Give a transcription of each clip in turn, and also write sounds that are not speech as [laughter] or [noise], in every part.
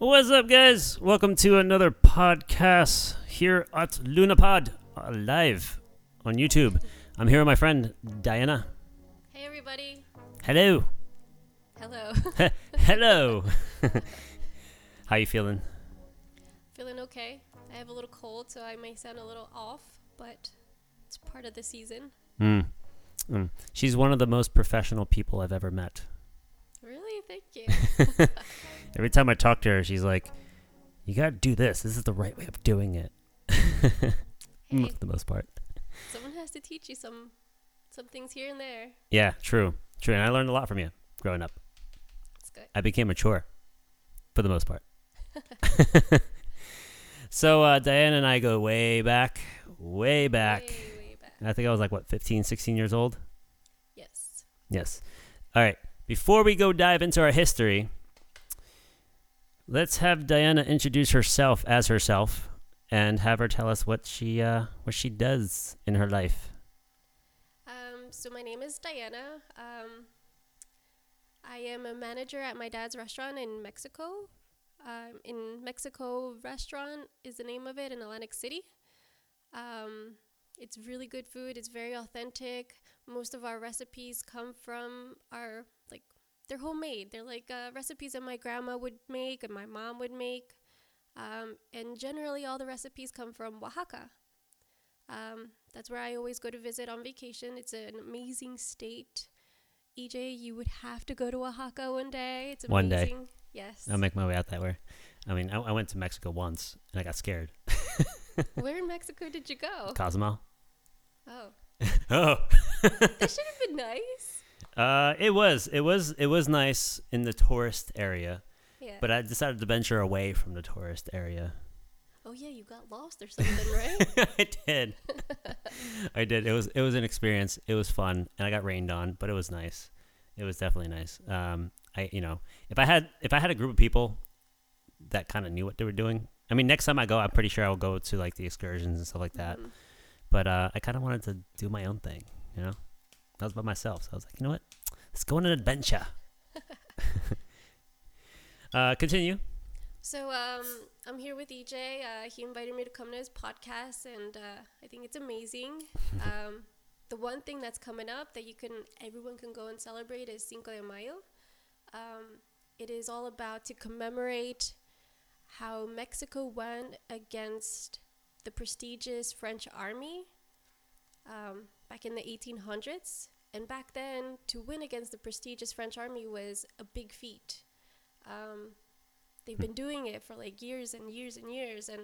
What's up, guys? Welcome to another podcast here at Lunapod uh, live on YouTube. I'm here with my friend Diana. Hey everybody. Hello. Hello. [laughs] Hello. [laughs] How you feeling? Feeling okay. I have a little cold, so I may sound a little off, but it's part of the season. Mm. Mm. She's one of the most professional people I've ever met. Really? Thank you. [laughs] Every time I talk to her, she's like, "You gotta do this. This is the right way of doing it." [laughs] hey, For the most part. someone has to teach you some some things here and there. Yeah, true, true. And I learned a lot from you growing up. It's good. I became mature, for the most part. [laughs] [laughs] so uh, Diane and I go way back, way back. Way, way back. I think I was like what 15, 16 years old. Yes. Yes. All right. Before we go dive into our history, let's have Diana introduce herself as herself and have her tell us what she uh, what she does in her life. Um, so my name is Diana. Um, I am a manager at my dad's restaurant in Mexico. Um, in Mexico Restaurant is the name of it in Atlantic City. Um, it's really good food. It's very authentic. Most of our recipes come from our like they're homemade. They're like uh, recipes that my grandma would make and my mom would make. Um, and generally, all the recipes come from Oaxaca. Um, that's where I always go to visit on vacation. It's an amazing state. EJ, you would have to go to Oaxaca one day. It's One day. Yes. I'll make my way out that way. I mean, I, I went to Mexico once and I got scared. [laughs] Where in Mexico did you go? Cozumel. Oh, [laughs] Oh. that should have been nice. Uh, it was. It was. It was nice in the tourist area, Yeah. but I decided to venture away from the tourist area. oh yeah, you got lost or something, right? [laughs] I did. [laughs] I did. It was. It was an experience. It was fun, and I got rained on, but it was nice. It was definitely nice. Um, I, you know, if I had, if I had a group of people that kind of knew what they were doing. I mean, next time I go, I'm pretty sure I'll go to like the excursions and stuff like that. Mhm. But uh, I kind of wanted to do my own thing. You know, I was by myself, so I was like, you know what? Let's go on an adventure. [laughs] uh, continue. So um, I'm here with EJ. Uh, he invited me to come to his podcast, and uh, I think it's amazing. [laughs] um, the one thing that's coming up that you can, everyone can go and celebrate is Cinco de Mayo. Um, it is all about to commemorate how Mexico went against the prestigious French army um, back in the 1800s. And back then, to win against the prestigious French army was a big feat. Um, they've been doing it for like years and years and years and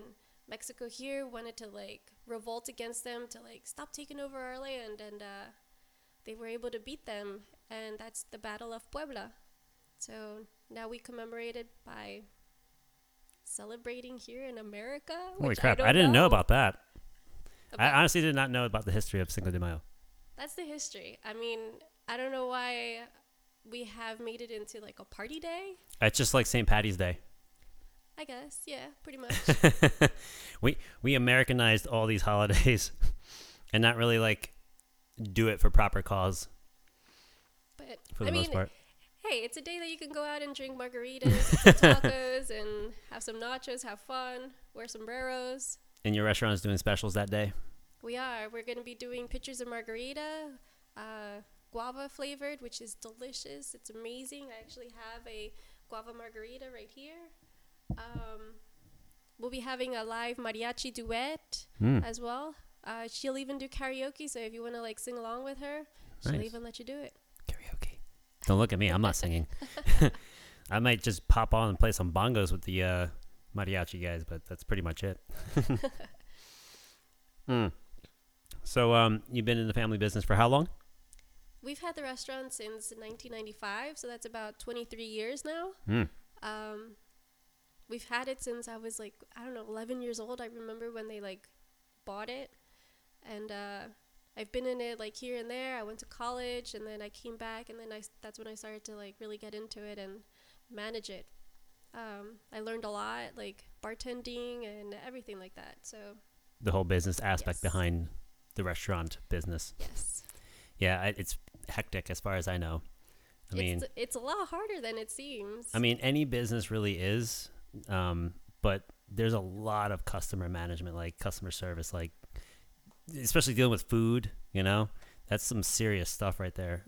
mexico here wanted to like revolt against them to like stop taking over our land and uh, they were able to beat them and that's the battle of puebla so now we commemorate it by celebrating here in america Holy crap! I, don't didn't know about that. Okay, I honestly did not know about the history of Cinco de Mayo. That's the history i mean i don't know why we have made it into like a party day It's just like St. Patty's Day. i guess yeah pretty [laughs] much we we Americanized all these holidays, [laughs] and not really like do it for proper cause but for the I mean, part. hey, it's a day that you can go out and drink margaritas, [laughs] tacos, and have some nachos, have fun, wear sombreros. And your restaurant is doing specials that day. We are. We're going to be doing pictures of margarita, uh, guava flavored, which is delicious. It's amazing. I actually have a guava margarita right here. Um, we'll be having a live mariachi duet Mm. as well. Uh, she'll even do karaoke, so if you want to like sing along with her, she'll even let you do it. Karaoke. Don't look at me. I'm not singing. [laughs] [laughs] I might just pop on and play some bongos with the uh, mariachi guys, but that's pretty much it. [laughs] Hmm. So, um, you've been in the family business for how long? We've had the restaurant since 1995, so that's about 23 years now. Hmm. Um, we've had it since I was like I don't know 11 years old. I remember when they like bought it, and uh, I've been in it like here and there. I went to college, and then I came back, and then I that's when I started to like really get into it and manage it. Um, I learned a lot, like bartending and everything like that. So The whole business aspect Yes. behind the restaurant business. yes, Yeah, I- it's hectic as far as I know. I mean, it's it's a lot harder than it seems. I mean, any business really is. Um, but there's a lot of customer management, like customer service, like especially dealing with food. You know, that's some serious stuff right there.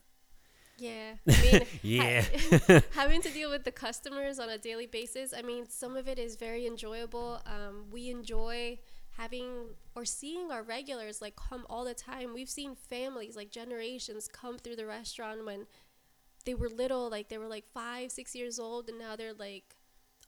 Yeah. I mean, [laughs] Yeah. ha- [laughs] having to deal with the customers on a daily basis, I mean, some of it is very enjoyable. Um, we enjoy having or seeing our regulars like come all the time. We've seen families, like generations, come through the restaurant when they were little, like they were like five, six years old, and now they're like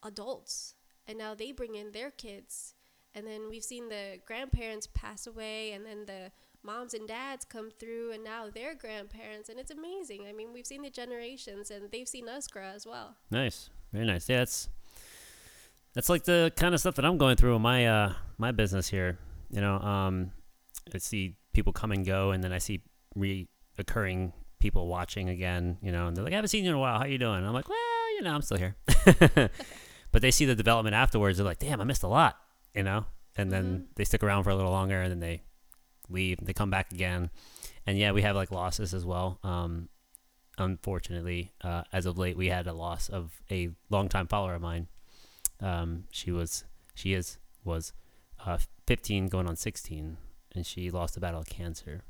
adults. And now they bring in their kids. And then we've seen the grandparents pass away, and then the moms and dads come through and now they're grandparents and it's amazing i mean we've seen the generations and they've seen us grow as well Nice, very nice. Yeah, that's that's like the kind of stuff that I'm going through in my uh my business here. You know, um, I see people come and go, and then I see reoccurring people watching again. You know, and they're like, "I haven't seen you in a while. How you doing?" I'm like, "Well, you know, I'm still here." [laughs] but they see the development afterwards. They're like, "Damn, I missed a lot." You know, and then Mhm. they stick around for a little longer, and then they leave. They come back again, and yeah, we have like losses as well. Um, unfortunately, uh, as of late, we had a loss of a longtime follower of mine. Um, she was, she is, was uh, 15 going on 16, and she lost the battle of cancer.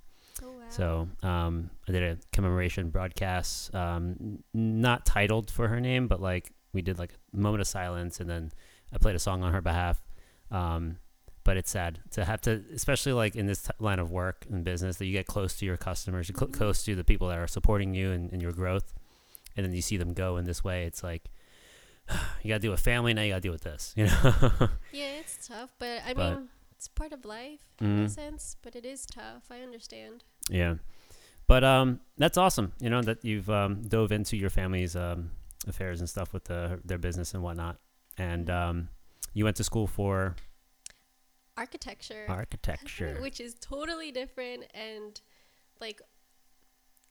oh wow So um, I did a commemoration broadcast, um, not titled for her name, but like we did like a moment of silence, and then I played a song on her behalf. Um, but it's sad to have to, especially like in this t- line of work and business, that you get close to your customers, you cl- Mhm. close to the people that are supporting you and, and your growth, and then you see them go in this way. It's like [sighs] you got to deal with family now. You got to deal with this, you know. [laughs] yeah it's tough but i But- mean it's part of life in a sense but it is tough i understand Yeah, but um, that's awesome. You know that you've um, dove into your family's um, affairs and stuff with the, their business and whatnot, and um, you went to school for architecture architecture. [laughs] which is totally different and like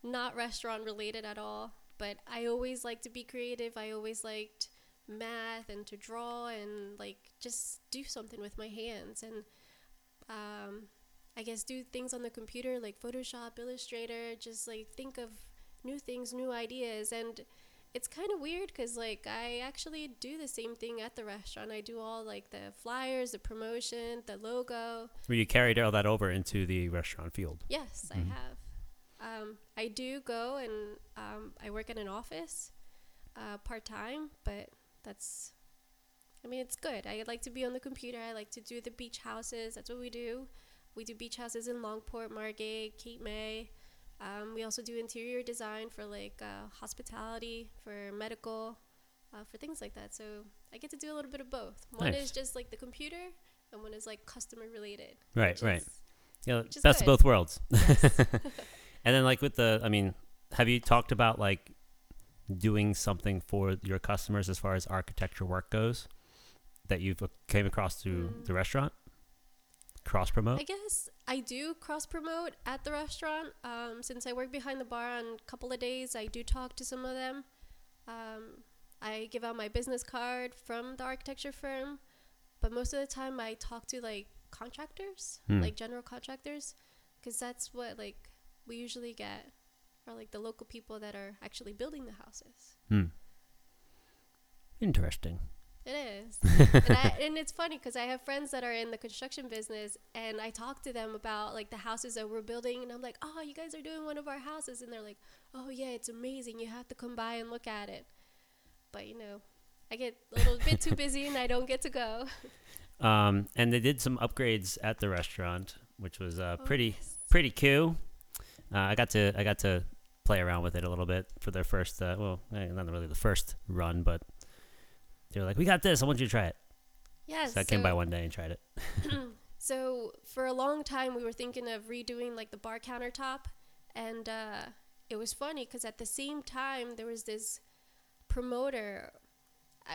not restaurant related at all but i always like to be creative i always liked math and to draw and like just do something with my hands and um, i guess do things on the computer like photoshop illustrator just like think of new things new ideas and it's kind of weird because like i actually do the same thing at the restaurant i do all like the flyers the promotion the logo Where you carried all that over into the restaurant field. Yes, Mhm. I have. Um, I do go and um, I work in an office uh, part time, but that's, I mean, it's good. I like to be on the computer. I like to do the beach houses. That's what we do. We do beach houses in Longport, Margate, Cape May. Um, we also do interior design for like uh, hospitality, for medical, uh, for things like that. So I get to do a little bit of both. One Nice. is just like the computer, and one is like customer related. Right, right. Yeah, best of both worlds. Yes. [laughs] And then like with the, I mean, have you talked about like doing something for your customers as far as architecture work goes that you've uh, came across through Mm. the restaurant? Cross promote. I guess I do cross promote at the restaurant. Um, since I work behind the bar on a couple of days, I do talk to some of them. Um, I give out my business card from the architecture firm, but most of the time I talk to like contractors, Hmm. like general contractors, because that's what like we usually get, like the local people that are actually building the houses. Hmm. Interesting. It is. [laughs] and, I, and it's funny because I have friends that are in the construction business, and I talk to them about like the houses that we're building, and I'm like, "Oh, you guys are doing one of our houses," and they're like, "Oh yeah, it's amazing. You have to come by and look at it." But you know, I get a little bit too [laughs] busy, and I don't get to go. Um, and they did some upgrades at the restaurant, which was uh, Oh, pretty yes. pretty cool. Uh, I got to I got to play around with it a little bit for their first uh, well eh, not really the first run, but they were like, "We got this. I want you to try it." Yes. So I came by one day and tried it. [laughs] [clears throat] so for a long time we were thinking of redoing like the bar countertop and uh, it was funny because at the same time there was this promoter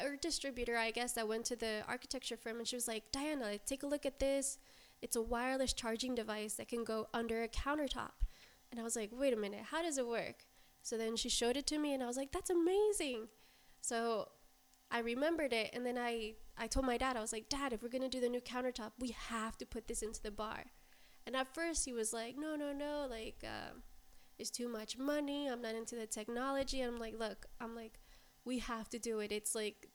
or distributor i guess that went to the architecture firm and she was like diana take a look at this it's a wireless charging device that can go under a countertop and i was like wait a minute how does it work so then she showed it to me and i was like that's amazing so I remembered it, and then I I told my dad I was like, Dad, if we're gonna do the new countertop, we have to put this into the bar. And at first he was like, No, no, no, like um, it's too much money. I'm not into the technology. And I'm like, Look, I'm like, we have to do it. It's like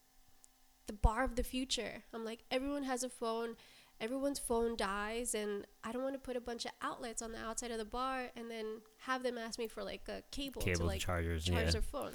the bar of the future. I'm like, everyone has a phone. Everyone's phone dies, and I don't want to put a bunch of outlets on the outside of the bar and then have them ask me for like a cable Cables, to like chargers, charge yeah. their phone.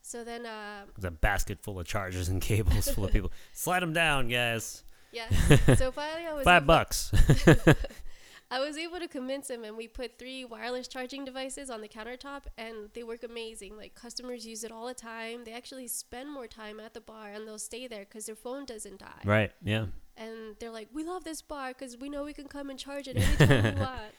So then, uh, There's a basket full of chargers and cables full of people. [laughs] Slide them down, guys. yeah. [laughs] so finally, I was Five bucks. [laughs] I was able to convince him, and we put three wireless charging devices on the countertop, and they work amazing. Like customers use it all the time. They actually spend more time at the bar, and they'll stay there because their phone doesn't die. right. Yeah. And they're like, "We love this bar because we know we can come and charge it anytime we [laughs] want."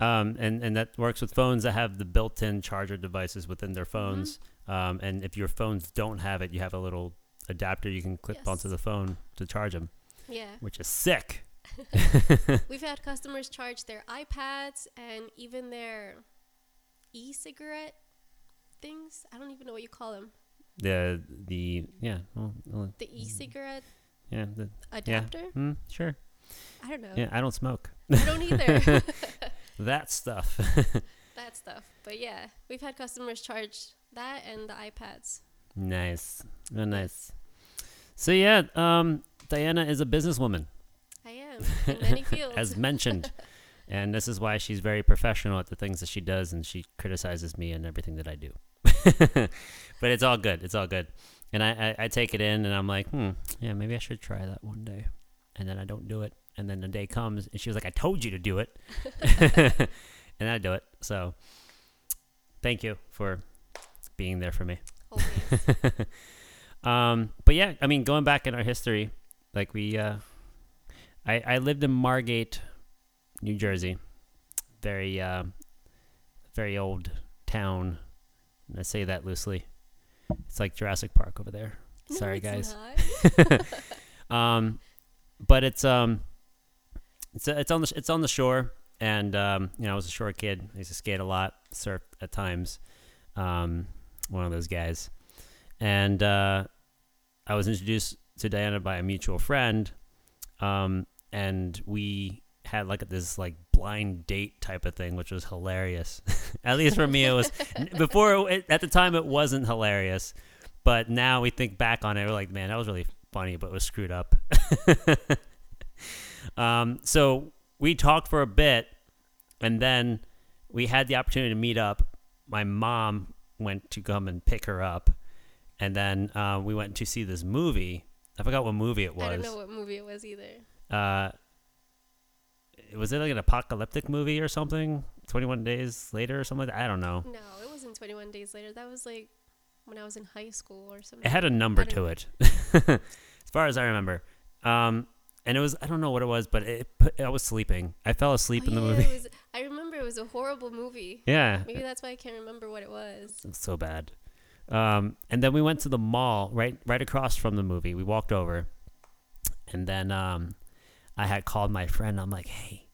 Um, and, and that works with phones that have the built-in charger devices within their Mm-hmm. phones. Um, and if your phones don't have it, you have a little adapter you can clip onto the phone to charge them, Yeah, which is sick. [laughs] we've had customers charge their iPads and even their e-cigarette things. I don't even know what you call them. The the yeah well, The e-cigarette yeah the, adapter. yeah mm, sure I don't know. yeah I don't smoke I don't either. [laughs] [laughs] that stuff. [laughs] that stuff. But yeah, we've had customers charge that and the iPads. nice, real nice. So yeah, um, Diana is a businesswoman. I am in many fields. as mentioned. and this is why she's very professional at the things that she does, and she criticizes me and everything that I do. but it's all good. It's all good. And I, I, I take it in, and I'm like, hmm, yeah, maybe I should try that one day. And then I don't do it. And then the day comes, and she was like, I told you to do it. [laughs] [laughs] and I do it. So thank you for being there for me. [laughs] Um, but yeah, I mean, going back in our history, like we, uh, I, I lived in Margate, New Jersey, very, uh, very old town. And I say that loosely. It's like Jurassic Park over there. No, Sorry, guys. [laughs] [laughs] Um, but it's um, it's it's on the it's on the shore, and um, you know, I was a shore kid. I used to skate a lot, surf at times. Um, one of those guys, and uh, I was introduced to Diana by a mutual friend, um, and we had like this like blind date type of thing, which was hilarious. [laughs] at least for me, it was [laughs] before it, at the time it wasn't hilarious, but now we think back on it, we're like, man, that was really funny, but it was screwed up. [laughs] um, so we talked for a bit, and then we had the opportunity to meet up. My mom went to come and pick her up, and then uh, we went to see this movie. I forgot what movie it was. I don't know what movie it was either. Uh, was it like an apocalyptic movie or something? Twenty One Days Later or something like that. I don't know. No, it wasn't 21 Days Later. That was like when I was in high school or something. It had a number to know. it, [laughs] as far as I remember. Um, and it was I don't know what it was, but it put, I was sleeping. I fell asleep Oh, in the yeah, movie. It was, I remember it was a horrible movie. [laughs] yeah, Maybe that's why I can't remember what it was. it was so bad. Um, and then we went to the mall right right across from the movie. We walked over, and then um, I had called my friend. I'm like, hey,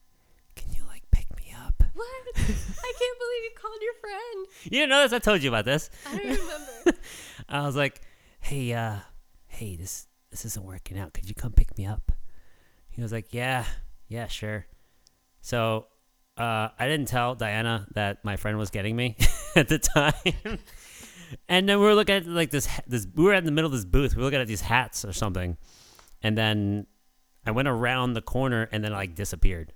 can you like pick me up? What? I can't believe you called your friend. You didn't know this? I told you about this. I don't remember. [laughs] I was like, "Hey, uh, hey, this this isn't working out. Could you come pick me up?" He was like, "Yeah, yeah, sure." So, uh, I didn't tell Diana that my friend was getting me [laughs] at the time. and then we were looking at like this this we were in the middle of this booth. We were looking at these hats or something. And then I went around the corner and then like disappeared.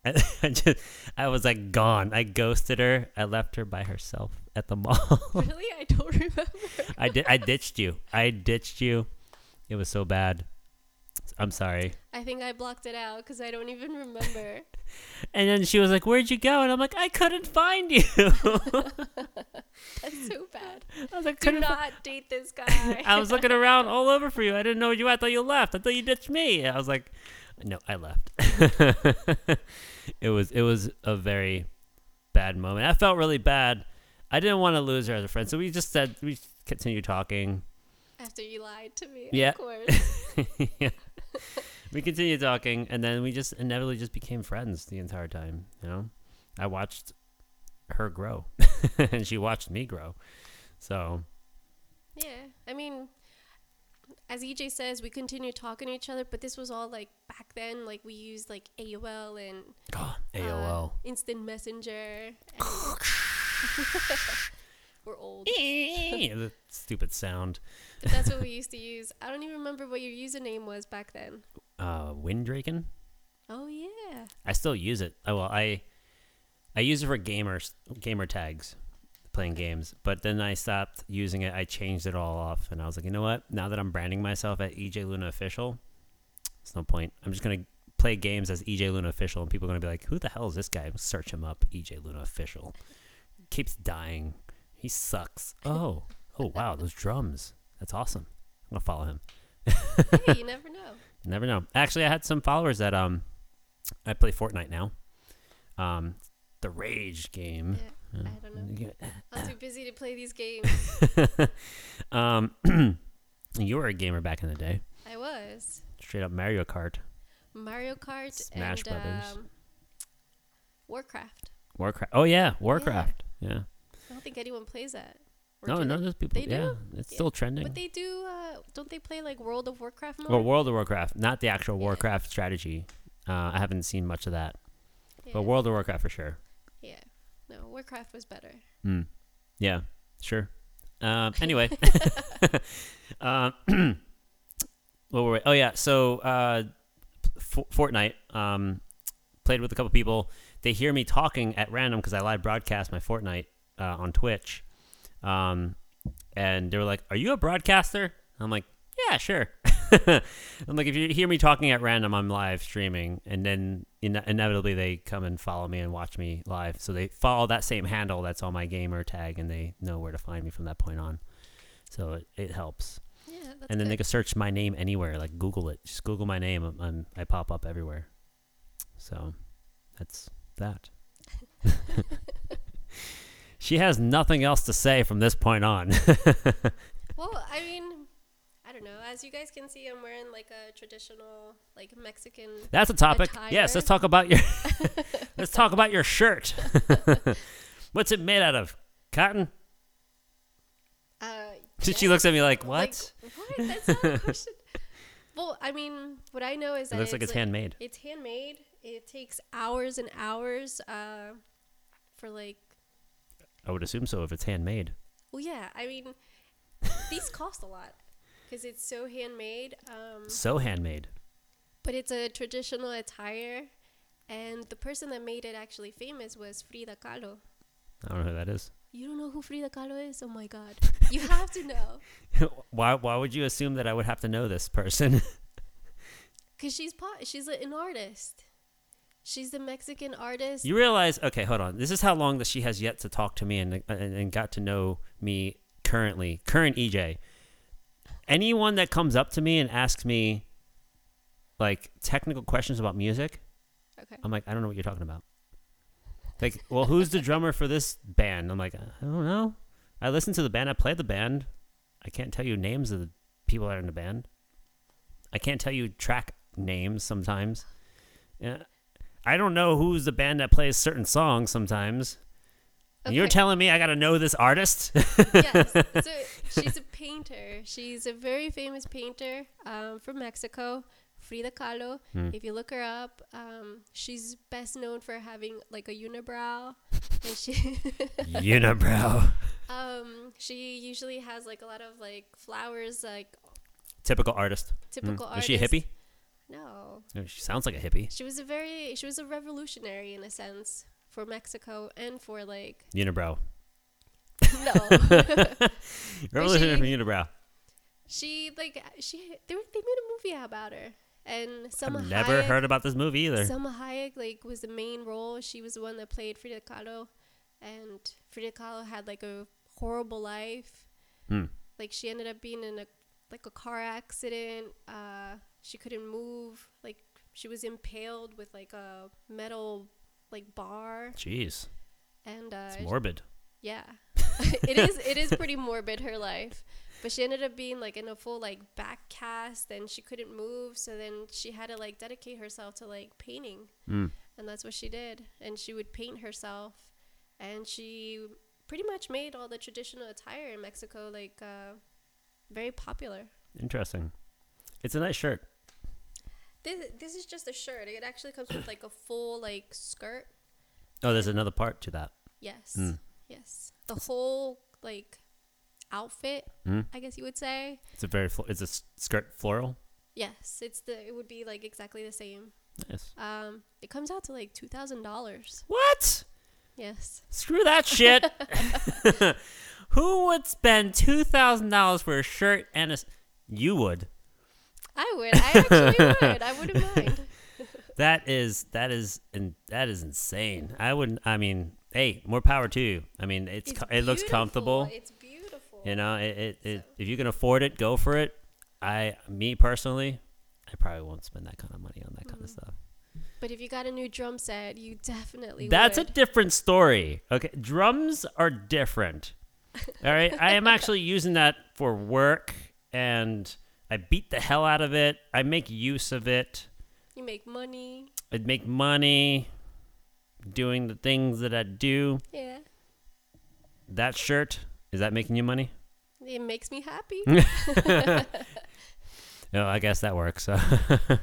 [laughs] I just I was like gone. I ghosted her. I left her by herself at the [laughs] mall. really? I don't [laughs] remember. I did. I ditched you. I ditched you. It was so bad. I'm sorry. I think I blocked it out because I don't even remember. [laughs] And then she was like, "Where'd you go?" And I'm like, "I couldn't find you." [laughs] That's so bad. I was like, Do "Couldn't." fi- date this [laughs] guy. I was looking around all over for you. I didn't know you. I thought you left. I thought you ditched me. I was like, "No, I left." it was. It was a very bad moment. I felt really bad. I didn't want to lose her as a friend, so we just said we continued talking. After you lied to me, Yeah. of course. yeah. We continued talking, and then we just inevitably just became friends the entire time. You know, I watched her grow, [laughs] and she watched me grow. So Yeah, I mean, as EJ says, we continued talking to each other, but this was all like back then. Like we used like AOL and [gasps] uh, AOL. Instant Messenger. [laughs] We're old. [laughs] the stupid sound. But that's what we used to use. I don't even remember what your username was back then. Uh, Windraken. Oh yeah. I still use it. Oh, well, I I use it for gamers gamer tags, playing games. But then I stopped using it. I changed it all off, and I was like, you know what? Now that I'm branding myself at EJ Luna Official, it's no point. I'm just gonna play games as EJ Luna Official, and people are gonna be like, who the hell is this guy? Search him up, EJ Luna Official. Keeps dying. He sucks. [laughs] Oh, oh wow, those drums. That's awesome. I'm gonna follow him. Hey, you never know. [laughs] Never know. Actually, I had some followers that um, I play Fortnite now. Um, the Rage game. Yeah, I don't know. I'm too busy to play these games. [laughs] um, [clears throat] you were a gamer back in the day. I was Straight up Mario Kart, Mario Kart Smash and Brothers. Um, Warcraft. Warcraft. Oh yeah, Warcraft. Yeah. I don't think anyone plays that. No, no, those people. they do? It's Yeah. still trending. But they do. Uh, don't they play like World of Warcraft mode? Or World of Warcraft, not the actual Yeah. Warcraft strategy. Uh, I haven't seen much of that, yeah. but World of Warcraft for sure. yeah. No, Warcraft was better. Mm. Yeah, sure. Um, [laughs] anyway, um, [laughs] [clears throat] what were we? Oh yeah, so uh, F- Fortnite. Um, played with a couple people. They hear me talking at random because I live broadcast my Fortnite uh, on Twitch, um, and they were like, "Are you a broadcaster?" I'm like, "Yeah, sure." [laughs] I'm like, if you hear me talking at random, I'm live streaming, and then ine- inevitably they come and follow me and watch me live. So they follow that same handle that's on my gamer tag, and they know where to find me from that point on. So it, it helps. Yeah, that's and then good. they can search my name anywhere, like Google it. Just Google my name, I'm, I'm, I pop up everywhere. So that's that. [laughs] [laughs] she has nothing else to say from this point on. [laughs] Well, I mean, I don't know. As you guys can see, I'm wearing like a traditional, like Mexican. That's a topic. Yes, let's talk about your [laughs] let's talk about your shirt. [laughs] What's it made out of? Cotton? Uh, She looks at me like, Like, "What?" what? That's not a question. well, I mean, what I know is it that looks like it's handmade. It's handmade. It takes hours and hours uh, for like. I would assume so if it's handmade. Well, yeah. I mean, these [laughs] cost a lot because it's so handmade. Um, So handmade. but it's a traditional attire, and the person that made it actually famous was Frida Kahlo. I don't know who that is. You don't know who Frida Kahlo is? Oh my god. [laughs] You have to know. [laughs] why why would you assume that I would have to know this person? Cuz she's po- she's an artist. She's the Mexican artist. you realize okay, hold on. This is how long that she has yet to talk to me and and, and got to know me currently. Current EJ. Anyone that comes up to me and asks me like technical questions about music, okay. I'm like, I don't know what you're talking about. Like, well, who's the drummer for this band? I'm like, I don't know. I listen to the band. I play the band. I can't tell you names of the people that are in the band. I can't tell you track names sometimes. Yeah. I don't know who's the band that plays certain songs sometimes. And You're telling me I got to know this artist? [laughs] yes. So she's a painter. She's a very famous painter um, from Mexico, Frida Kahlo. Hmm. If you look her up, um, she's best known for having like a unibrow, and she [laughs] Unibrow. um, she usually has like a lot of like flowers, like Typical artist. Mm. artist. Is she a hippie? No, She sounds like a hippie. she was a very she was a revolutionary in a sense for Mexico and for like Unibrow. no. [laughs] Revolutionary she- from Unibrow. she like she they were, they made a movie about her and Salma I've never Hayek, heard about this movie either. Salma Hayek like was the main role. She was the one that played Frida Kahlo, and Frida Kahlo had like a horrible life. Hmm. Like she ended up being in a like a car accident. Uh, she couldn't move. Like she was impaled with like a metal like bar, Jeez, and uh, it's morbid. yeah, [laughs] it is. It is pretty morbid her life, but she ended up being like in a full like back cast, and she couldn't move. So then she had to like dedicate herself to like painting, Mm. and that's what she did. And she would paint herself, and she pretty much made all the traditional attire in Mexico like uh, very popular. Interesting. It's a nice shirt. This this is just a shirt. It actually comes with like a full like skirt. Oh, there's another part to that. Yes. Mm. Yes. The whole like outfit, Mhm. I guess you would say. It's a very flo- it's a s- skirt floral. Yes, it's the it would be like exactly the same. Nice. Um, it comes out to like two thousand dollars. What? Yes. Screw that shit. [laughs] [laughs] Who would spend two thousand dollars for a shirt and a? s- You would. I would. I actually [laughs] would. I wouldn't mind. [laughs] That is that is and that is insane. I wouldn't. I mean, hey, more power to you. I mean, it's, co- it looks comfortable. It's beautiful. You know, it, it, it if you can afford it, go for it. I, me personally, I probably won't spend that kind of money on that kind of mm-hmm. stuff. But if you got a new drum set, you definitely That's a different story. Okay, drums are different. [laughs] All right, I am actually using that for work, and I beat the hell out of it. I make use of it. you make money. I'd make money doing the things that I do. Yeah. That shirt is that making you money? It makes me happy. [laughs] [laughs] No, I guess that works. So. [laughs] but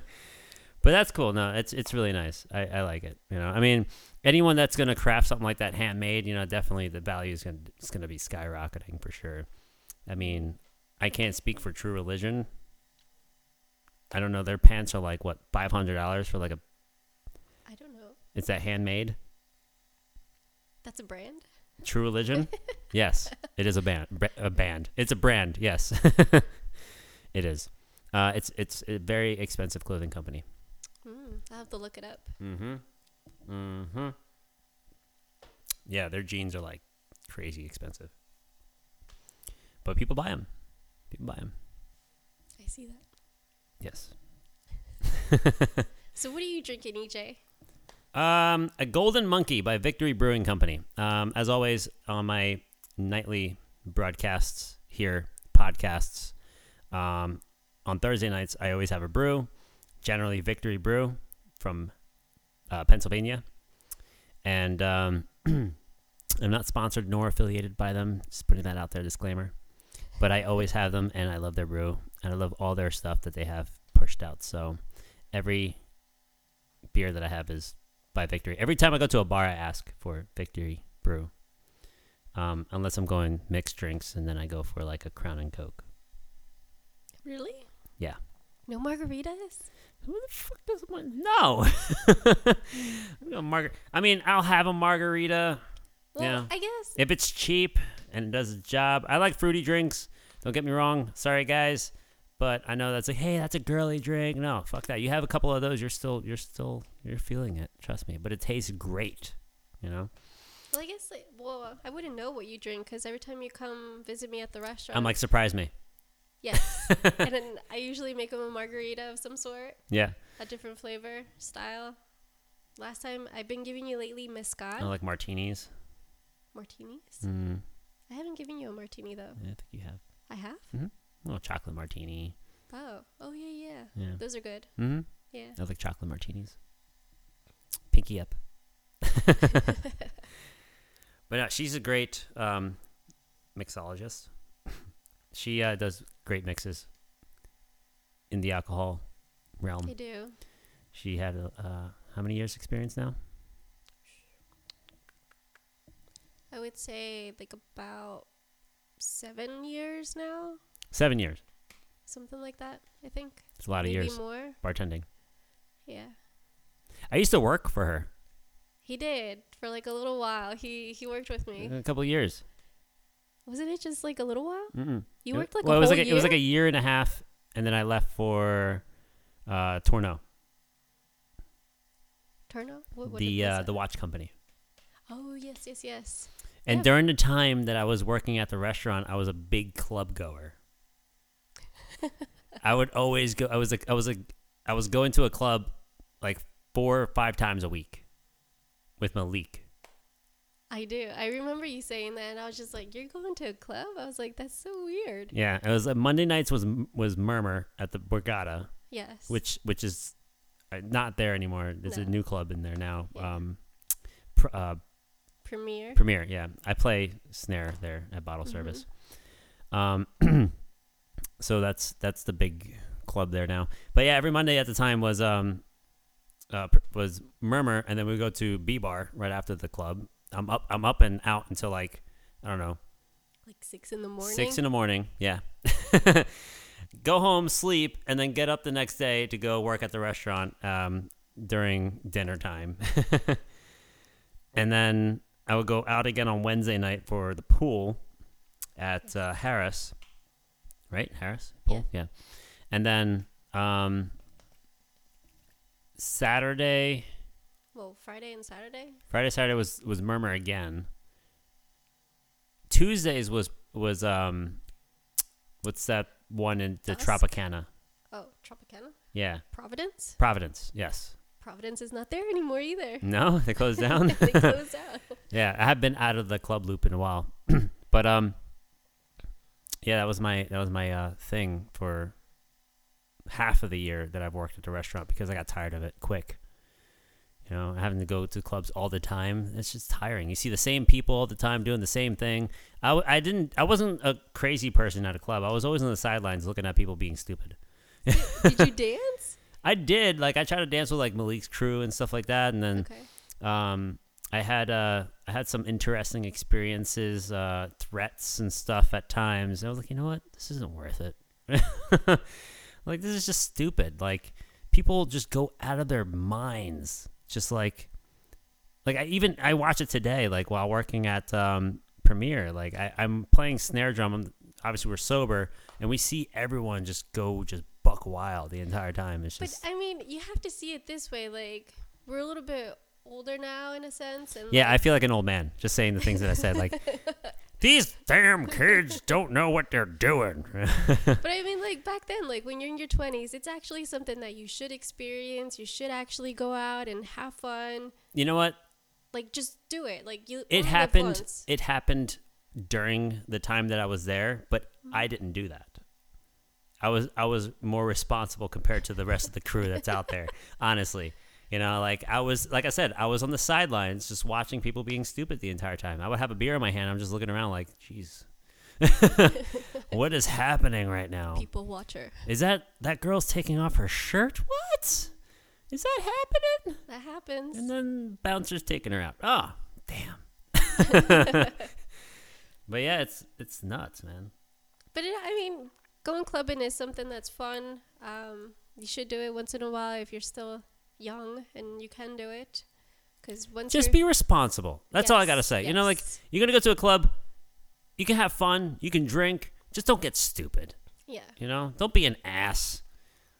that's cool. No, it's it's really nice. I, I like it. You know, I mean, anyone that's gonna craft something like that handmade, you know, definitely the value is gonna it's gonna be skyrocketing for sure. I mean, I can't speak for True Religion. I don't know. Their pants are like what five hundred dollars for like a. I don't know. Is that handmade. That's a brand. True Religion. [laughs] yes, it is a band. A band. It's a brand. Yes, [laughs] it is. Uh, it's it's a very expensive clothing company. Mm, I'll have to look it up. Mm-hmm. Mm-hmm. Yeah, their jeans are like crazy expensive. But people buy them. People buy them. I see that. Yes. [laughs] So what are you drinking, EJ? Um, a Golden Monkey by Victory Brewing Company. Um, as always on my nightly broadcasts here, podcasts. Um, on Thursday nights, I always have a brew, generally Victory Brew from uh, Pennsylvania, and um, [clears throat] I'm not sponsored nor affiliated by them. Just putting that out there, disclaimer. But I always have them, and I love their brew, and I love all their stuff that they have pushed out. So every beer that I have is by Victory. Every time I go to a bar, I ask for Victory Brew. Um, unless I'm going mixed drinks, and then I go for like a Crown and Coke. Really? Yeah. No margaritas? Who the fuck does one? No. [laughs] No margar- I mean, I'll have a margarita Well, Yeah. I guess. if it's cheap and it does its job. I like fruity drinks. Don't get me wrong. Sorry, guys, but I know that's like, hey, that's a girly drink. No, fuck that. You have a couple of those, you're still, you're still, you're feeling it. Trust me. But it tastes great. You know. Well, I guess. Like, well, I wouldn't know what you drink because every time you come visit me at the restaurant, I'm like, surprise me. yes, [laughs] and then I usually make them a margarita of some sort, Yeah. a different flavor, style. Last time I've been giving you lately mezcal I like martinis. martinis. Mm, I haven't given you a martini though. yeah, I think you have. I have. A little chocolate martini. Oh, oh yeah, yeah. Yeah. Those are good. Mm-hmm. Yeah. I like chocolate martinis. Pinky up. [laughs] but no, she's a great um, mixologist. she uh, does great mixes in the alcohol realm. I do. She had a, uh, how many years experience now? I would say like about seven years now, Seven years. something like that. I think. It's a lot of Maybe years more. bartending. Yeah. I used to work for her He did for like a little while. He he worked with me. a couple of years. Wasn't it just like a little while? Mm-mm. You It- worked like well, a it was like a, year. it was like a year and a half, and then I left for uh, Tourneau, Tourneau. What, what the uh, the watch company. Oh yes, yes, yes. And Yeah. during the time that I was working at the restaurant, I was a big club goer. [laughs] I would always go. I was like, I was like, I was going to a club like four or five times a week with Malik. I do. I remember you saying that, and I was just like, "You're going to a club?" I was like, "That's so weird." Yeah, it was uh, Monday nights was was Murmur at the Borgata, Yes. which which is uh, not there anymore. There's a new club in there now. Yeah. Um, pr- uh, premiere? Premiere, yeah. I play snare there at Bottle Mhm. Service. Um, [clears throat] so that's that's the big club there now. But yeah, every Monday at the time was um uh, pr- was Murmur, and then we go to B Bar right after the club. I'm up I'm up and out until like I don't know Like six in the morning. Six in the morning. Yeah. [laughs] go home, sleep, and then get up the next day to go work at the restaurant um, during dinner time. [laughs] and then I would go out again on Wednesday night for the pool at uh, Harrah's. Right? Harrah's? Pool? Yeah. And then um, Saturday, well, Friday and Saturday. Friday, Saturday was was Murmur again. Tuesdays was was um, what's that one in the Dusk? Tropicana? Oh, Tropicana. Yeah, Providence. Providence. Yes. Providence is not there anymore either. [laughs] No, they closed [laughs] down. they closed out. [laughs] yeah, I have been out of the club loop in a while, [clears throat] but um, yeah, that was my that was my uh thing for half of the year that I've worked at the restaurant because I got tired of it quick. You know, having to go to clubs all the time, it's just tiring. You see the same people all the time doing the same thing. I, w- I didn't, I wasn't a crazy person at a club. I was always on the sidelines looking at people being stupid. Did you dance? I did, like, I tried to dance with like Malik's crew and stuff like that. And then, Okay. um, I had uh, I had some interesting experiences, uh, threats and stuff at times. I was like, you know what, this isn't worth it. [laughs] like this is just stupid. Like people just go out of their minds, just like, like I even I watch it today, like while working at um, Premiere. Like I, I'm playing snare drum. I'm, obviously, we're sober, and we see everyone just go just buck wild the entire time. It's just. But I mean, you have to see it this way. Like we're a little bit older now, in a sense, and Yeah, I feel like an old man just saying the things that I said. Like, [laughs] these damn kids don't know what they're doing. [laughs] But I mean, like back then, like when you're in your 20s, it's actually something that you should experience. You should actually go out and have fun. you know what? Like just do it. Like you. It happened. It happened during the time that I was there, but mm-hmm. I didn't do that. I was I was more responsible compared to the rest of the crew that's out there. [laughs] Honestly, you know, like I was like I said, I was on the sidelines just watching people being stupid the entire time. I would have a beer in my hand. I'm just looking around like, jeez. [laughs] what is happening right now? People watcher. Is that that girl's taking off her shirt? What? Is that happening? That happens. And then bouncer's taking her out. Oh, damn. [laughs] but yeah, it's it's nuts, man. But it, I mean, going clubbing is something that's fun. Um, you should do it once in a while if you're still young and you can do it. Because once Just be responsible. That's all I gotta Yes, say. You know, like you're gonna go to a club, you can have fun, you can drink, just don't get stupid. yeah, You know, don't be an ass.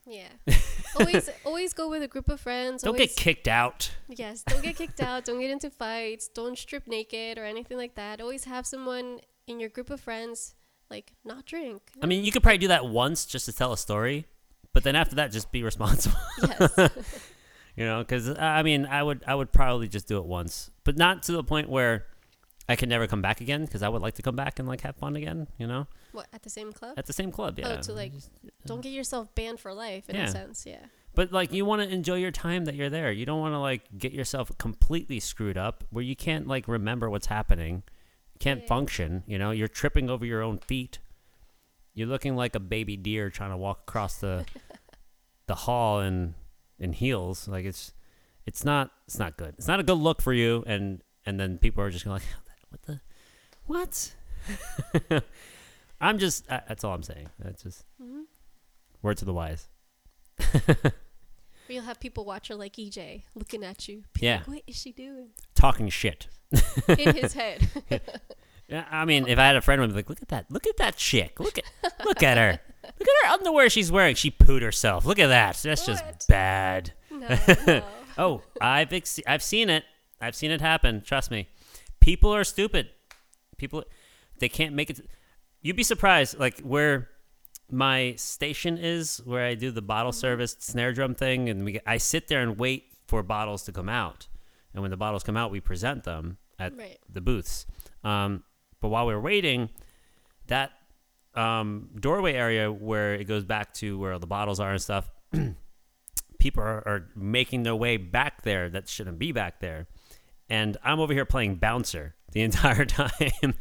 yeah. [laughs] always, always go with a group of friends. Don't always, get kicked out. Yes, don't get kicked out. Don't get into fights. Don't strip naked or anything like that. Always have someone in your group of friends like not drink. I mean, you could probably do that once just to tell a story, but then after that, just be [laughs] responsible. yes. [laughs] you know because uh, i mean i would i would probably just do it once but not to the point where i could never come back again because i would like to come back and like have fun again you know what at the same club? at the same club oh, yeah Oh, to like uh, don't get yourself banned for life in Yeah. a sense. Yeah. but like you want to enjoy your time that you're there you don't want to like get yourself completely screwed up where you can't like remember what's happening can't function you know? You're tripping over your own feet. You're looking like a baby deer trying to walk across the [laughs] the hall in in heels. Like it's it's not it's not good. It's not a good look for you. And and then people are just going like [laughs] what the what? [laughs] I'm just uh, that's all i'm saying. That's just hmm word to the wise You'll have people watch her like EJ looking at you. Yeah. Like, what is she doing? talking shit [laughs] In his head. [laughs] Yeah, I mean, if I had a friend, I'd be like, "Look at that! Look at that chick! Look at, look at her! Look at her underwear she's wearing. She pooed herself. Look at that! That's What? just bad." no, no. [laughs] Oh, I've ex- I've seen it. I've seen it happen. Trust me. People are stupid. People, they can't make it. You'd be surprised, like where my station is, where I do the bottle service snare drum thing, and we. I sit there and wait for bottles to come out, and when the bottles come out, we present them at Right. the booths. Um, but while we are waiting, that um, doorway area where it goes back to where the bottles are and stuff, [clears throat] people are, are making their way back there that shouldn't be back there. And I'm over here playing bouncer the [laughs] entire time.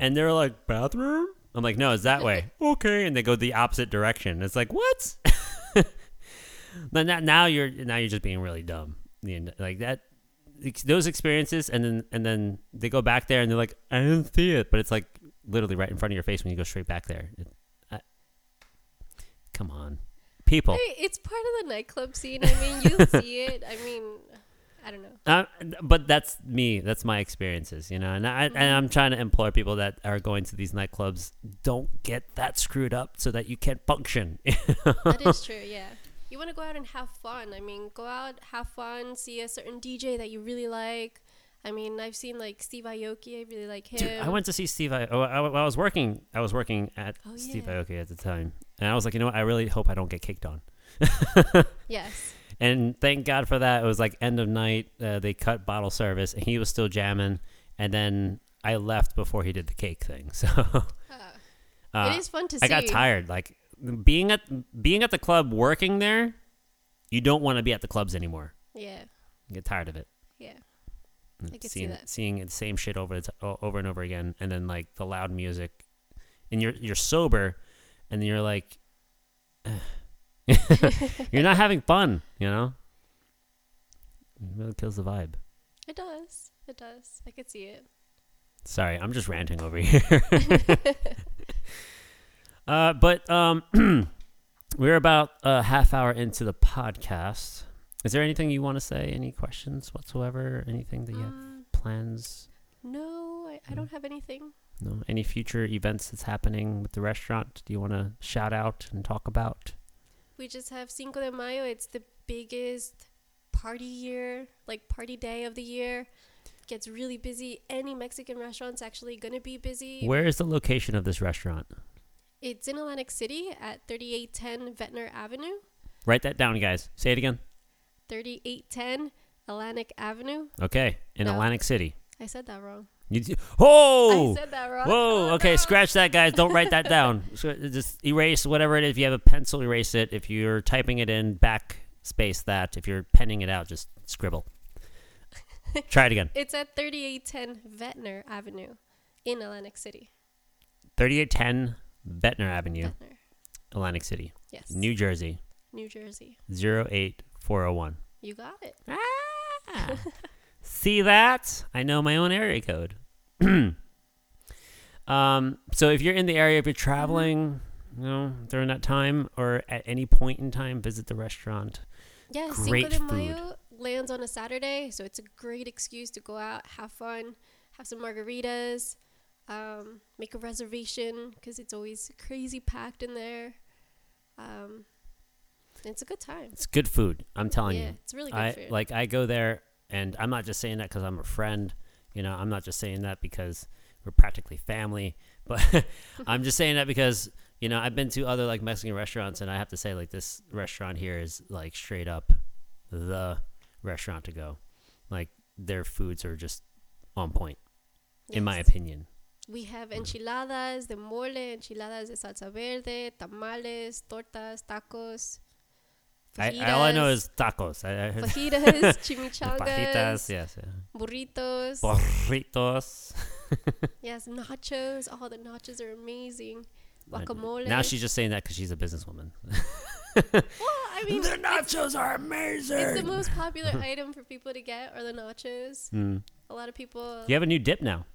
and they're like, bathroom? I'm like, no, it's that way. [laughs] okay. And they go the opposite direction. It's like, what? [laughs] then that, now you're now you're just being really dumb. Like that those experiences and then and then they go back there and they're like, I didn't see it. But it's like literally right in front of your face when you go straight back there. It, I, come on, people. Hey, it's part of the nightclub scene. I mean, you [laughs] see it. I mean, I don't know. Uh, but that's me. That's my experiences, you know. And I and I'm trying to implore people that are going to these nightclubs, don't get that screwed up so that you can't function. [laughs] that is true. Yeah. You want to go out and have fun. I mean, go out, have fun, see a certain DJ that you really like. I mean, I've seen like Steve Aoki. I really like him. Dude, I went to see Steve. I, oh, I, I was working. I was working at Oh, Steve yeah. Aoki at the time, and I was like, you know what? I really hope I don't get kicked on. [laughs] Yes. And thank God for that. It was like end of night. Uh, they cut bottle service, and he was still jamming. And then I left before he did the cake thing. [laughs] So Uh, it is fun to see. I got tired. Like being at being at the club, working there. You don't want to be at the clubs anymore. Yeah. You get tired of it. Yeah. And I see seeing that. seeing the same shit over the t- o- over and over again, and then like the loud music, and you're you're sober, and you're like, [laughs] you're not having fun, you know. It really kills the vibe. It does. It does. I could see it. Sorry, I'm just ranting over here. [laughs] uh, but um, [clears throat] we're about a half hour into the podcast. Is there anything you want to say? Any questions whatsoever? Anything that you have Um, plans? no, I, I don't have anything. No, any future events that's happening with the restaurant? Do you want to shout out and talk about? We just have Cinco de Mayo. It's the biggest party year, like party day of the year. Gets really busy. Any Mexican restaurant's actually gonna be busy. Where is the location of this restaurant? It's in Atlantic City at 3810 Ventnor Avenue. Write that down, guys. Say it again. 3810 Atlantic Avenue. Okay, in No. Atlantic City. I said that wrong. You oh, I said that wrong. Whoa, Oh, okay, no. scratch that, guys. Don't write that down. [laughs] So just erase whatever it is. If you have a pencil, erase it. If you're typing it in, backspace that. If you're penning it out, just scribble. [laughs] Try it again. It's at 3810 Ventnor Avenue in Atlantic City. 3810 Ventnor Avenue, Ventnor. Atlantic City, Yes. New Jersey, New Jersey. 08401. You got it. Ah, [laughs] see that? I know my own area code. [clears throat] um, so if you're in the area, if you're traveling, you know, during that time or at any point in time, visit the restaurant. Yeah, Great Cinco de food. Mayo lands on a Saturday, so it's a great excuse to go out, have fun, have some margaritas, um, make a reservation because it's always crazy packed in there. Um, it's a good time. It's good food. I'm telling yeah, you. it's really good I food. like I go there, and I'm not just saying that because I'm a friend. You know, I'm not just saying that because we're practically family, [laughs] but I'm just saying that because you know I've been to other like Mexican restaurants, and I have to say like this restaurant here is like straight up the restaurant to go. Like their foods are just on point, in my opinion. We have enchiladas de mole, enchiladas de salsa verde, tamales, tortas, tacos. I, I, all I know is tacos. I, I heard [laughs] fajitas, [laughs] chimichangas, fajitas, yes, yeah. burritos. burritos. [laughs] Yes, nachos. Oh, the nachos are amazing. Guacamole. Now she's just saying that because she's a businesswoman. Well, I mean, the nachos are amazing. it's the most popular item for people to get are the nachos. Mm. A lot of people. You have a new dip now.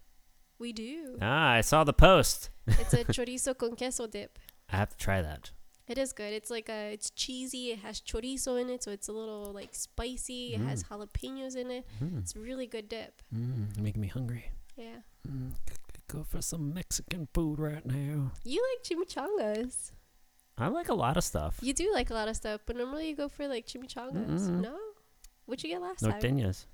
We do. Ah, I saw the post. It's a chorizo con queso dip. I have to try that. It is good. It's like a, it's cheesy. It has chorizo in it, so it's a little like spicy. It has jalapenos in it. Mm. It's really good dip. Mm, you're making me hungry. Yeah. Mm, g- g- go for some Mexican food right now. You like chimichangas. I like a lot of stuff. You do like a lot of stuff, but normally you go for like chimichangas. Mm-mm. No? What'd you get last time? Norteñas.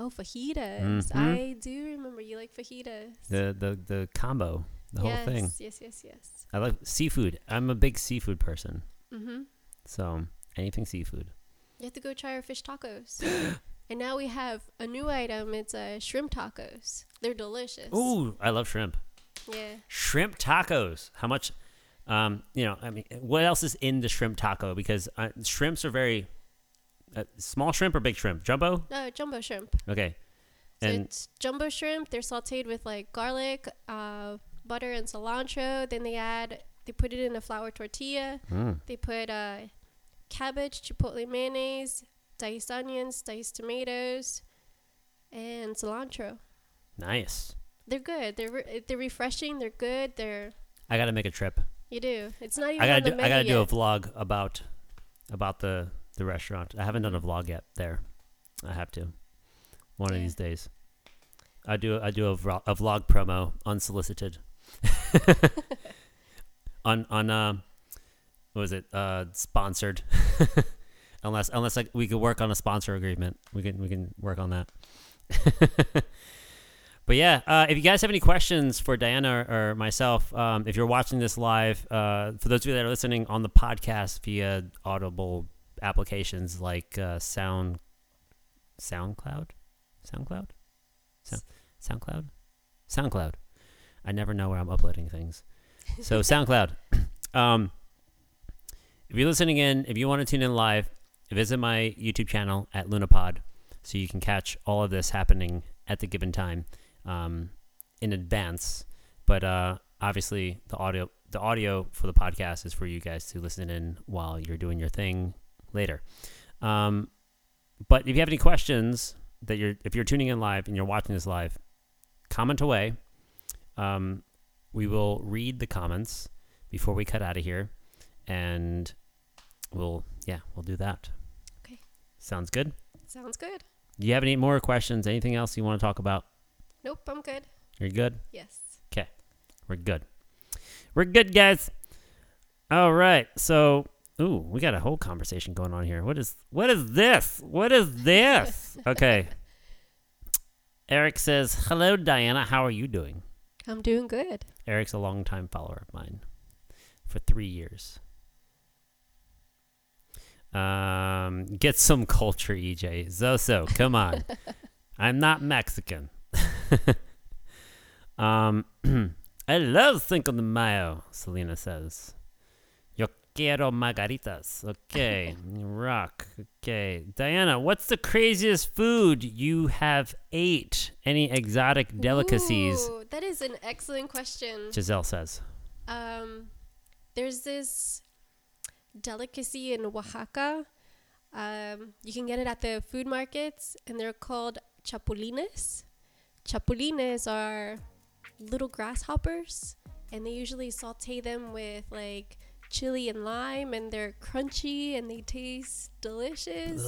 Oh, fajitas. Mhm. I do remember you like fajitas. The the the combo, the yes, whole thing. Yes, yes, yes. I like seafood. I'm a big seafood person. Mm-hmm. So anything seafood. You have to go try our fish tacos. [gasps] and now we have a new item. It's uh, shrimp tacos. They're delicious. Ooh, I love shrimp. Yeah. Shrimp tacos. How much? Um, you know, I mean, what else is in the shrimp taco? Because uh, shrimps are very uh, small shrimp or big shrimp. Jumbo. No, jumbo shrimp. Okay. So And it's jumbo shrimp. They're sauteed with like garlic, uh, butter, and cilantro. Then they add, they put it in a flour tortilla. mm, They put uh, cabbage, chipotle mayonnaise, diced onions, diced tomatoes, and cilantro. nice. They're good. They're re- they're refreshing. They're good. They're I gotta make a trip. you do. It's not even. I gotta on the do. I gotta do a vlog about about the the restaurant. I haven't done a vlog yet. There, I have to. One of these days. I do. I do a, vlog, a vlog promo unsolicited. [laughs] on on uh, what was it? Uh, sponsored. [laughs] unless unless like we could work on a sponsor agreement, we can we can work on that. [laughs] But yeah, uh, if you guys have any questions for Diana or, or myself, um, if you're watching this live, uh, for those of you that are listening on the podcast via Audible applications like uh, Sound, SoundCloud, SoundCloud, Sound, SoundCloud, SoundCloud. I never know where I'm uploading things. So [laughs] SoundCloud. [clears throat] um, if you're listening in, if you want to tune in live, visit my YouTube channel at Lunapod, so you can catch all of this happening at the given time um, in advance. But uh, obviously, the audio the audio for the podcast is for you guys to listen in while you're doing your thing later. Um, but if you have any questions that you're if you're tuning in live and you're watching this live, comment away. Um, we will read the comments before we cut out of here, and we'll yeah we'll do that. Okay. Sounds good. Sounds good. Do you have any more questions? Anything else you want to talk about? Nope, I'm good. You're good. Yes. Okay, we're good. We're good, guys. All right. So, ooh, we got a whole conversation going on here. What is what is this? What is this? [laughs] okay. Eric says, "Hello, Diana. How are you doing?" I'm doing good. Eric's a longtime follower of mine for three years. Um, get some culture, EJ. Zoso, come on. [laughs] I'm not Mexican. [laughs] um, [clears throat] I love Cinco de Mayo, Selena says. Quiero margaritas. Okay, [laughs] rock. Okay, Diana, what's the craziest food you have ate? Any exotic delicacies? Ooh, that is an excellent question. Giselle says. Um, there's this delicacy in Oaxaca. Um, you can get it at the food markets, and they're called chapulines. Chapulines are little grasshoppers, and they usually saute them with like chili and lime, and they're crunchy and they taste delicious.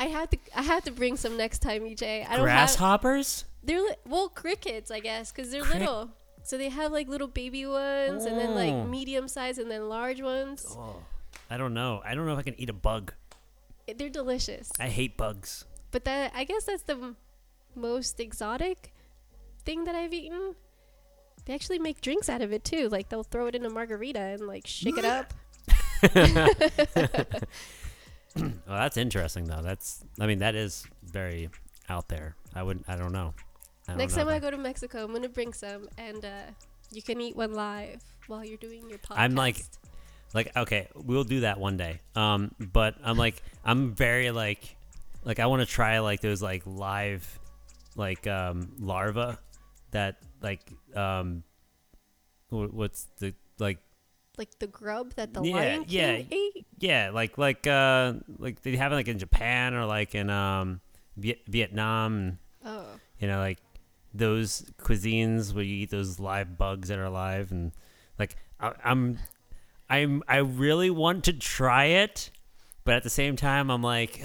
I have to I have to bring some next time, EJ. I don't have Grasshoppers? they're li- well crickets, I guess, because they're little. So they have like little baby ones, and then like Oh. medium size, and then large ones. Oh, I don't know. I don't know if I can eat a bug. Eh, they're delicious. I hate bugs. But that I guess that's the m- most exotic thing that I've eaten. They actually make drinks out of it too. Like they'll throw it in a margarita and like shake it up. [laughs] [laughs] Well, that's interesting though. That's I mean that is very out there. I wouldn't. I don't know. I don't Next know time if I go to Mexico, I'm gonna bring some, and uh, you can eat one live while you're doing your podcast. I'm like- like okay, we'll do that one day. Um, but I'm like I'm very like like I want to try like those like live like um larva that like um what's the like like the grub that the Yeah, Lion King yeah. ate. Yeah, like like uh like they have it like in Japan or like in um Viet- Vietnam, Oh, you know, like those cuisines where you eat those live bugs that are alive and like I, I'm I'm I really want to try it, but at the same time I'm like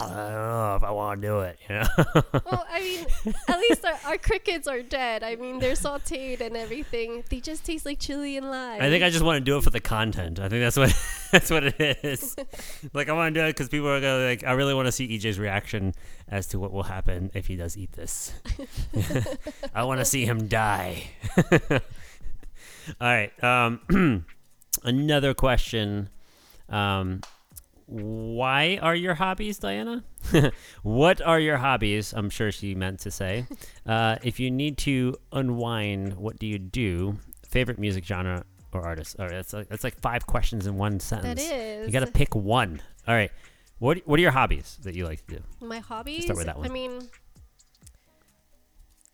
I don't know if I want to do it, you know. [laughs] well, I mean, at least our, our crickets are dead. I mean, they're sautéed and everything. They just taste like chili and lime. I think I just want to do it for the content. I think that's what [laughs] that's what it is. [laughs] like I want to do it because people are gonna like. I really want to see EJ's reaction as to what will happen if he does eat this. I want to see him die. All right. Um, [clears throat] another question. Um, why are your hobbies, Diana? [laughs] what are your hobbies? I'm sure she meant to say. Uh, if you need to unwind, what do you do? Favorite music genre or artist? All right, that's like, that's like five questions in one sentence. that is. You got to pick one. All right. What What are your hobbies that you like to do? my hobbies. Start with that one. I mean,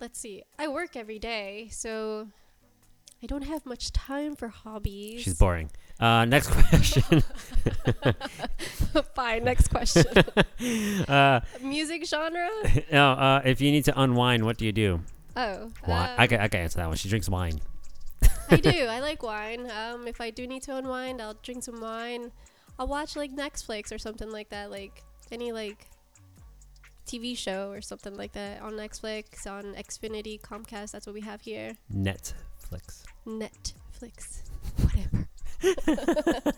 let's see. I work every day, so I don't have much time for hobbies. She's boring. Uh, next [laughs] question. [laughs] Fine. Next question. [laughs] uh, Music genre? no, uh, if you need to unwind, what do you do? Oh, Wine. um, I, can, I can answer that one. She drinks wine. I do. I like wine. Um, if I do need to unwind, I'll drink some wine. I'll watch like Netflix or something like that, like any like TV show or something like that on Netflix, on Xfinity, Comcast. That's what we have here. Netflix. Netflix, Netflix. whatever. [laughs]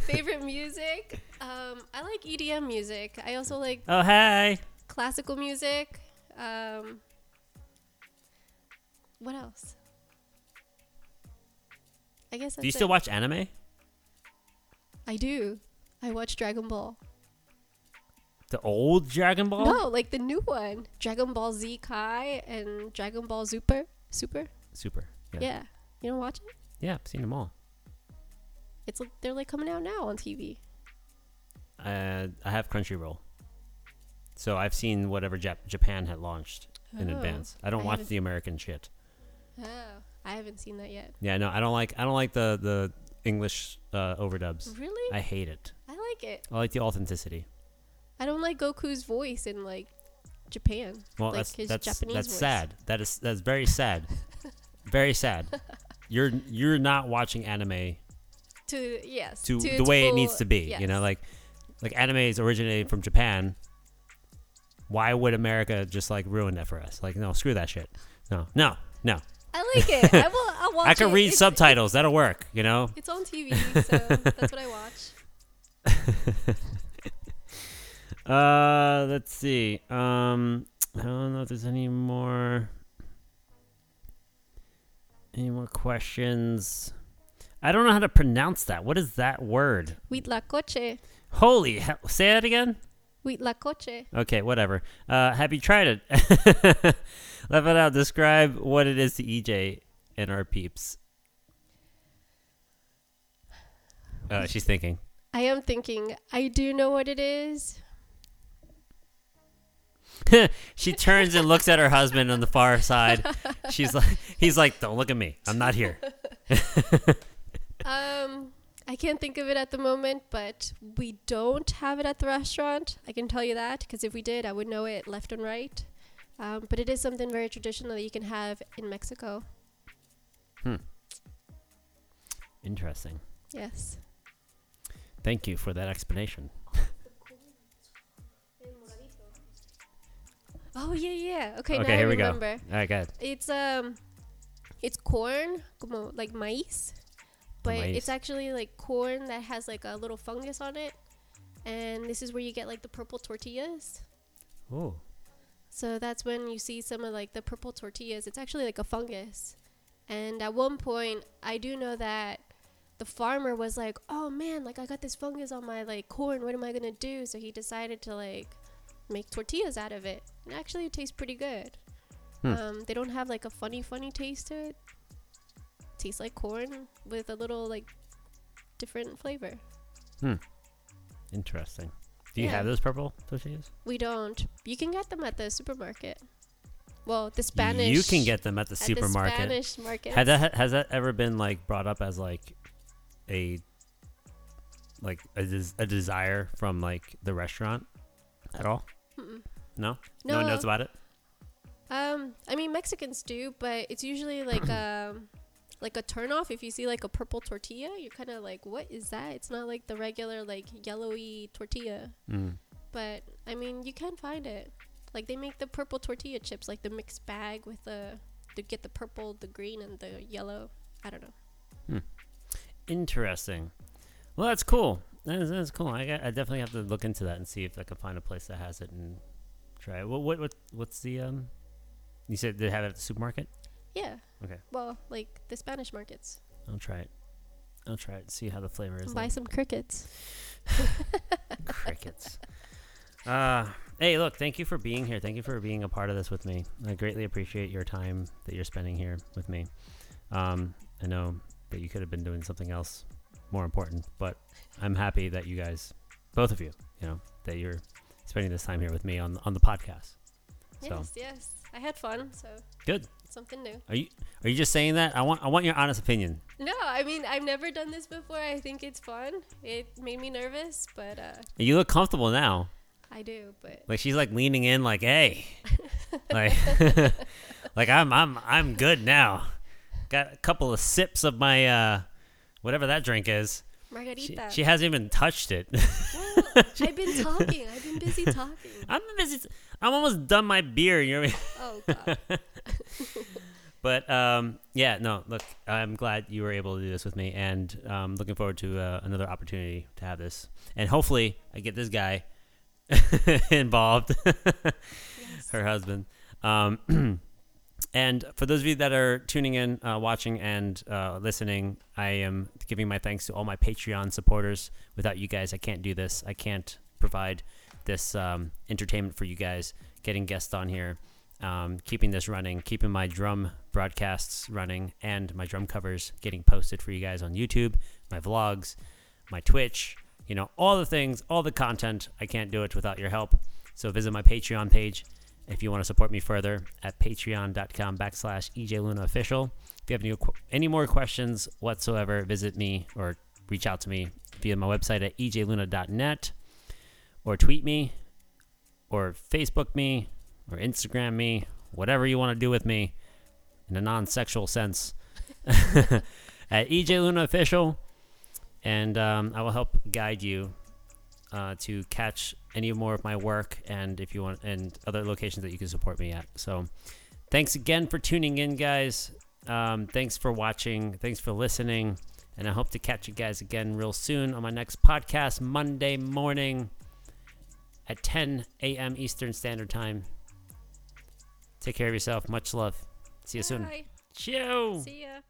Favorite music? Um, I like EDM music. I also like Oh, hey. classical music. Um, what else? I guess that's Do you it. still watch anime? I do. I watch Dragon Ball. The old Dragon Ball? No, like the new one, Dragon Ball Z Kai and Dragon Ball Super. Super. Super. Yeah. Yeah. You don't watch it? Yeah, I've seen them all. It's like they're like coming out now on TV. Uh, I have Crunchyroll. So I've seen whatever Jap- Japan had launched in Oh, advance. I don't I watch the American shit. Oh, I haven't seen that yet. Yeah, no, I don't like I don't like the the English uh, overdubs. Really? I hate it. I like it. I like the authenticity. I don't like Goku's voice in like Japan. Well, like that's his that's Japanese that's voice. sad. That is that's very sad. [laughs] very sad. You're you're not watching anime To yes. to, the its way it needs to be. You know, like like anime is originated from Japan. Why would America just like ruin that for us? Like, no, screw that shit. No, no, no. I like it. I will. I'll [laughs] watch I can it. read It's- subtitles. That'll work. You know. [laughs] It's on TV, so that's what I watch. [laughs] Uh, let's see. Um, I don't know if there's any more. Any more questions? I don't know how to pronounce that. What is that word? Huitlacoche. Holy hell! Say that again. Huitlacoche. Okay, whatever. Uh, have you tried it? [laughs] Let it out. Describe what it is to EJ and our peeps. Uh, she's thinking. I am thinking. I do know what it is. [laughs] she turns and looks at her husband on the far side. She's like, he's like, don't look at me. I'm not here. [laughs] Um, I can't think of it at the moment, but we don't have it at the restaurant. I can tell you that because if we did, I would know it left and right. Um, but it is something very traditional that you can have in Mexico. Hmm. Interesting. Yes. Thank you for that explanation. Oh yeah, yeah. Okay, Okay, now here I we go. remember. All right, good. It's um, it's corn, como like maíz, but it's actually like corn that has like a little fungus on it, and this is where you get like the purple tortillas. Oh, So that's when you see some of like the purple tortillas. It's actually like a fungus. And at one point, I do know that the farmer was like, "Oh man, like I got this fungus on my like corn. What am I gonna do?" So he decided to like make tortillas out of it. And actually, it tastes pretty good. Hmm. Um, they don't have like a funny, funny taste to it. Tastes like corn with a little like different flavor. Hmm. Interesting. Do you Yeah. have those purple tortillas? We don't. You can get them at the supermarket. Well, the Spanish. You can get them at the at supermarket. The Spanish market. Has that has that ever been like brought up as like a like a, des- a desire from like the restaurant at all? Mm-mm. No, no, one knows about it. Um, I mean Mexicans do, but it's usually like [clears throat] um, like a turnoff. If you see like a purple tortilla, you're kind of like, "What is that?" It's not like the regular like yellowy tortilla. Mm. But I mean, you can find it. Like they make the purple tortilla chips, like the mixed bag with the to get the purple, the green, and the yellow. I don't know. Interesting. Well, that's cool. That is, that's cool. I, I definitely have to look into that and see if I can find a place that has it and try it. What what, what what's the um? You said they have it at the supermarket. Yeah. Okay. Well, like the Spanish markets. I'll try it. I'll try it. See how the flavor is. Buy like. some crickets. [laughs] [laughs] Crickets. Uh, hey, look, thank you for being here. Thank you for being a part of this with me. I greatly appreciate your time that you're spending here with me. Um, I know that you could have been doing something else more important, but I'm happy that you guys, both of you, you know, that you're spending this time here with me on on the podcast. So Yes, yes. I had fun, so good. something new. Are you are you just saying that? I want I want your honest opinion. No, I mean I've never done this before. I think it's fun. It made me nervous, but uh, You look comfortable now. I do. But Like she's like leaning in, like, hey, [laughs] like, [laughs] like I'm I'm I'm good now. Got a couple of sips of my uh, whatever that drink is. She, margarita. she hasn't even touched it. well, I've been [laughs] talking. I've been busy talking. I'm busy. I'm almost done my beer. You know what I mean? Oh God. [laughs] But um, yeah, no. Look, I'm glad you were able to do this with me, and um, looking forward to uh, another opportunity to have this. And hopefully, I get this guy [laughs] involved, Yes. her husband. Um, [clears throat] and for those of you that are tuning in, uh, watching, and uh, listening, I am giving my thanks to all my Patreon supporters. Without you guys, I can't do this. I can't provide this um, entertainment for you guys. Getting guests on here um, keeping this running, keeping my drum broadcasts running, and my drum covers getting posted for you guys on YouTube, my vlogs, my Twitch, you know, all the things, all the content. I can't do it without your help. So visit my Patreon page if you want to support me further at patreon.com backslash EJ official. If you have any, any more questions whatsoever, visit me or reach out to me via my website at ejluna.net or tweet me or Facebook me or Instagram me, whatever you want to do with me in a non sexual sense [laughs] at ejlunaofficial. And um, I will help guide you uh, to catch any more of my work and if you want, and other locations that you can support me at. So thanks again for tuning in, guys. Um, thanks for watching. Thanks for listening. And I hope to catch you guys again real soon on my next podcast, Monday morning at 10 a.m. Eastern Standard Time. Take care of yourself. Much love. See you soon. Bye. Ciao. See ya.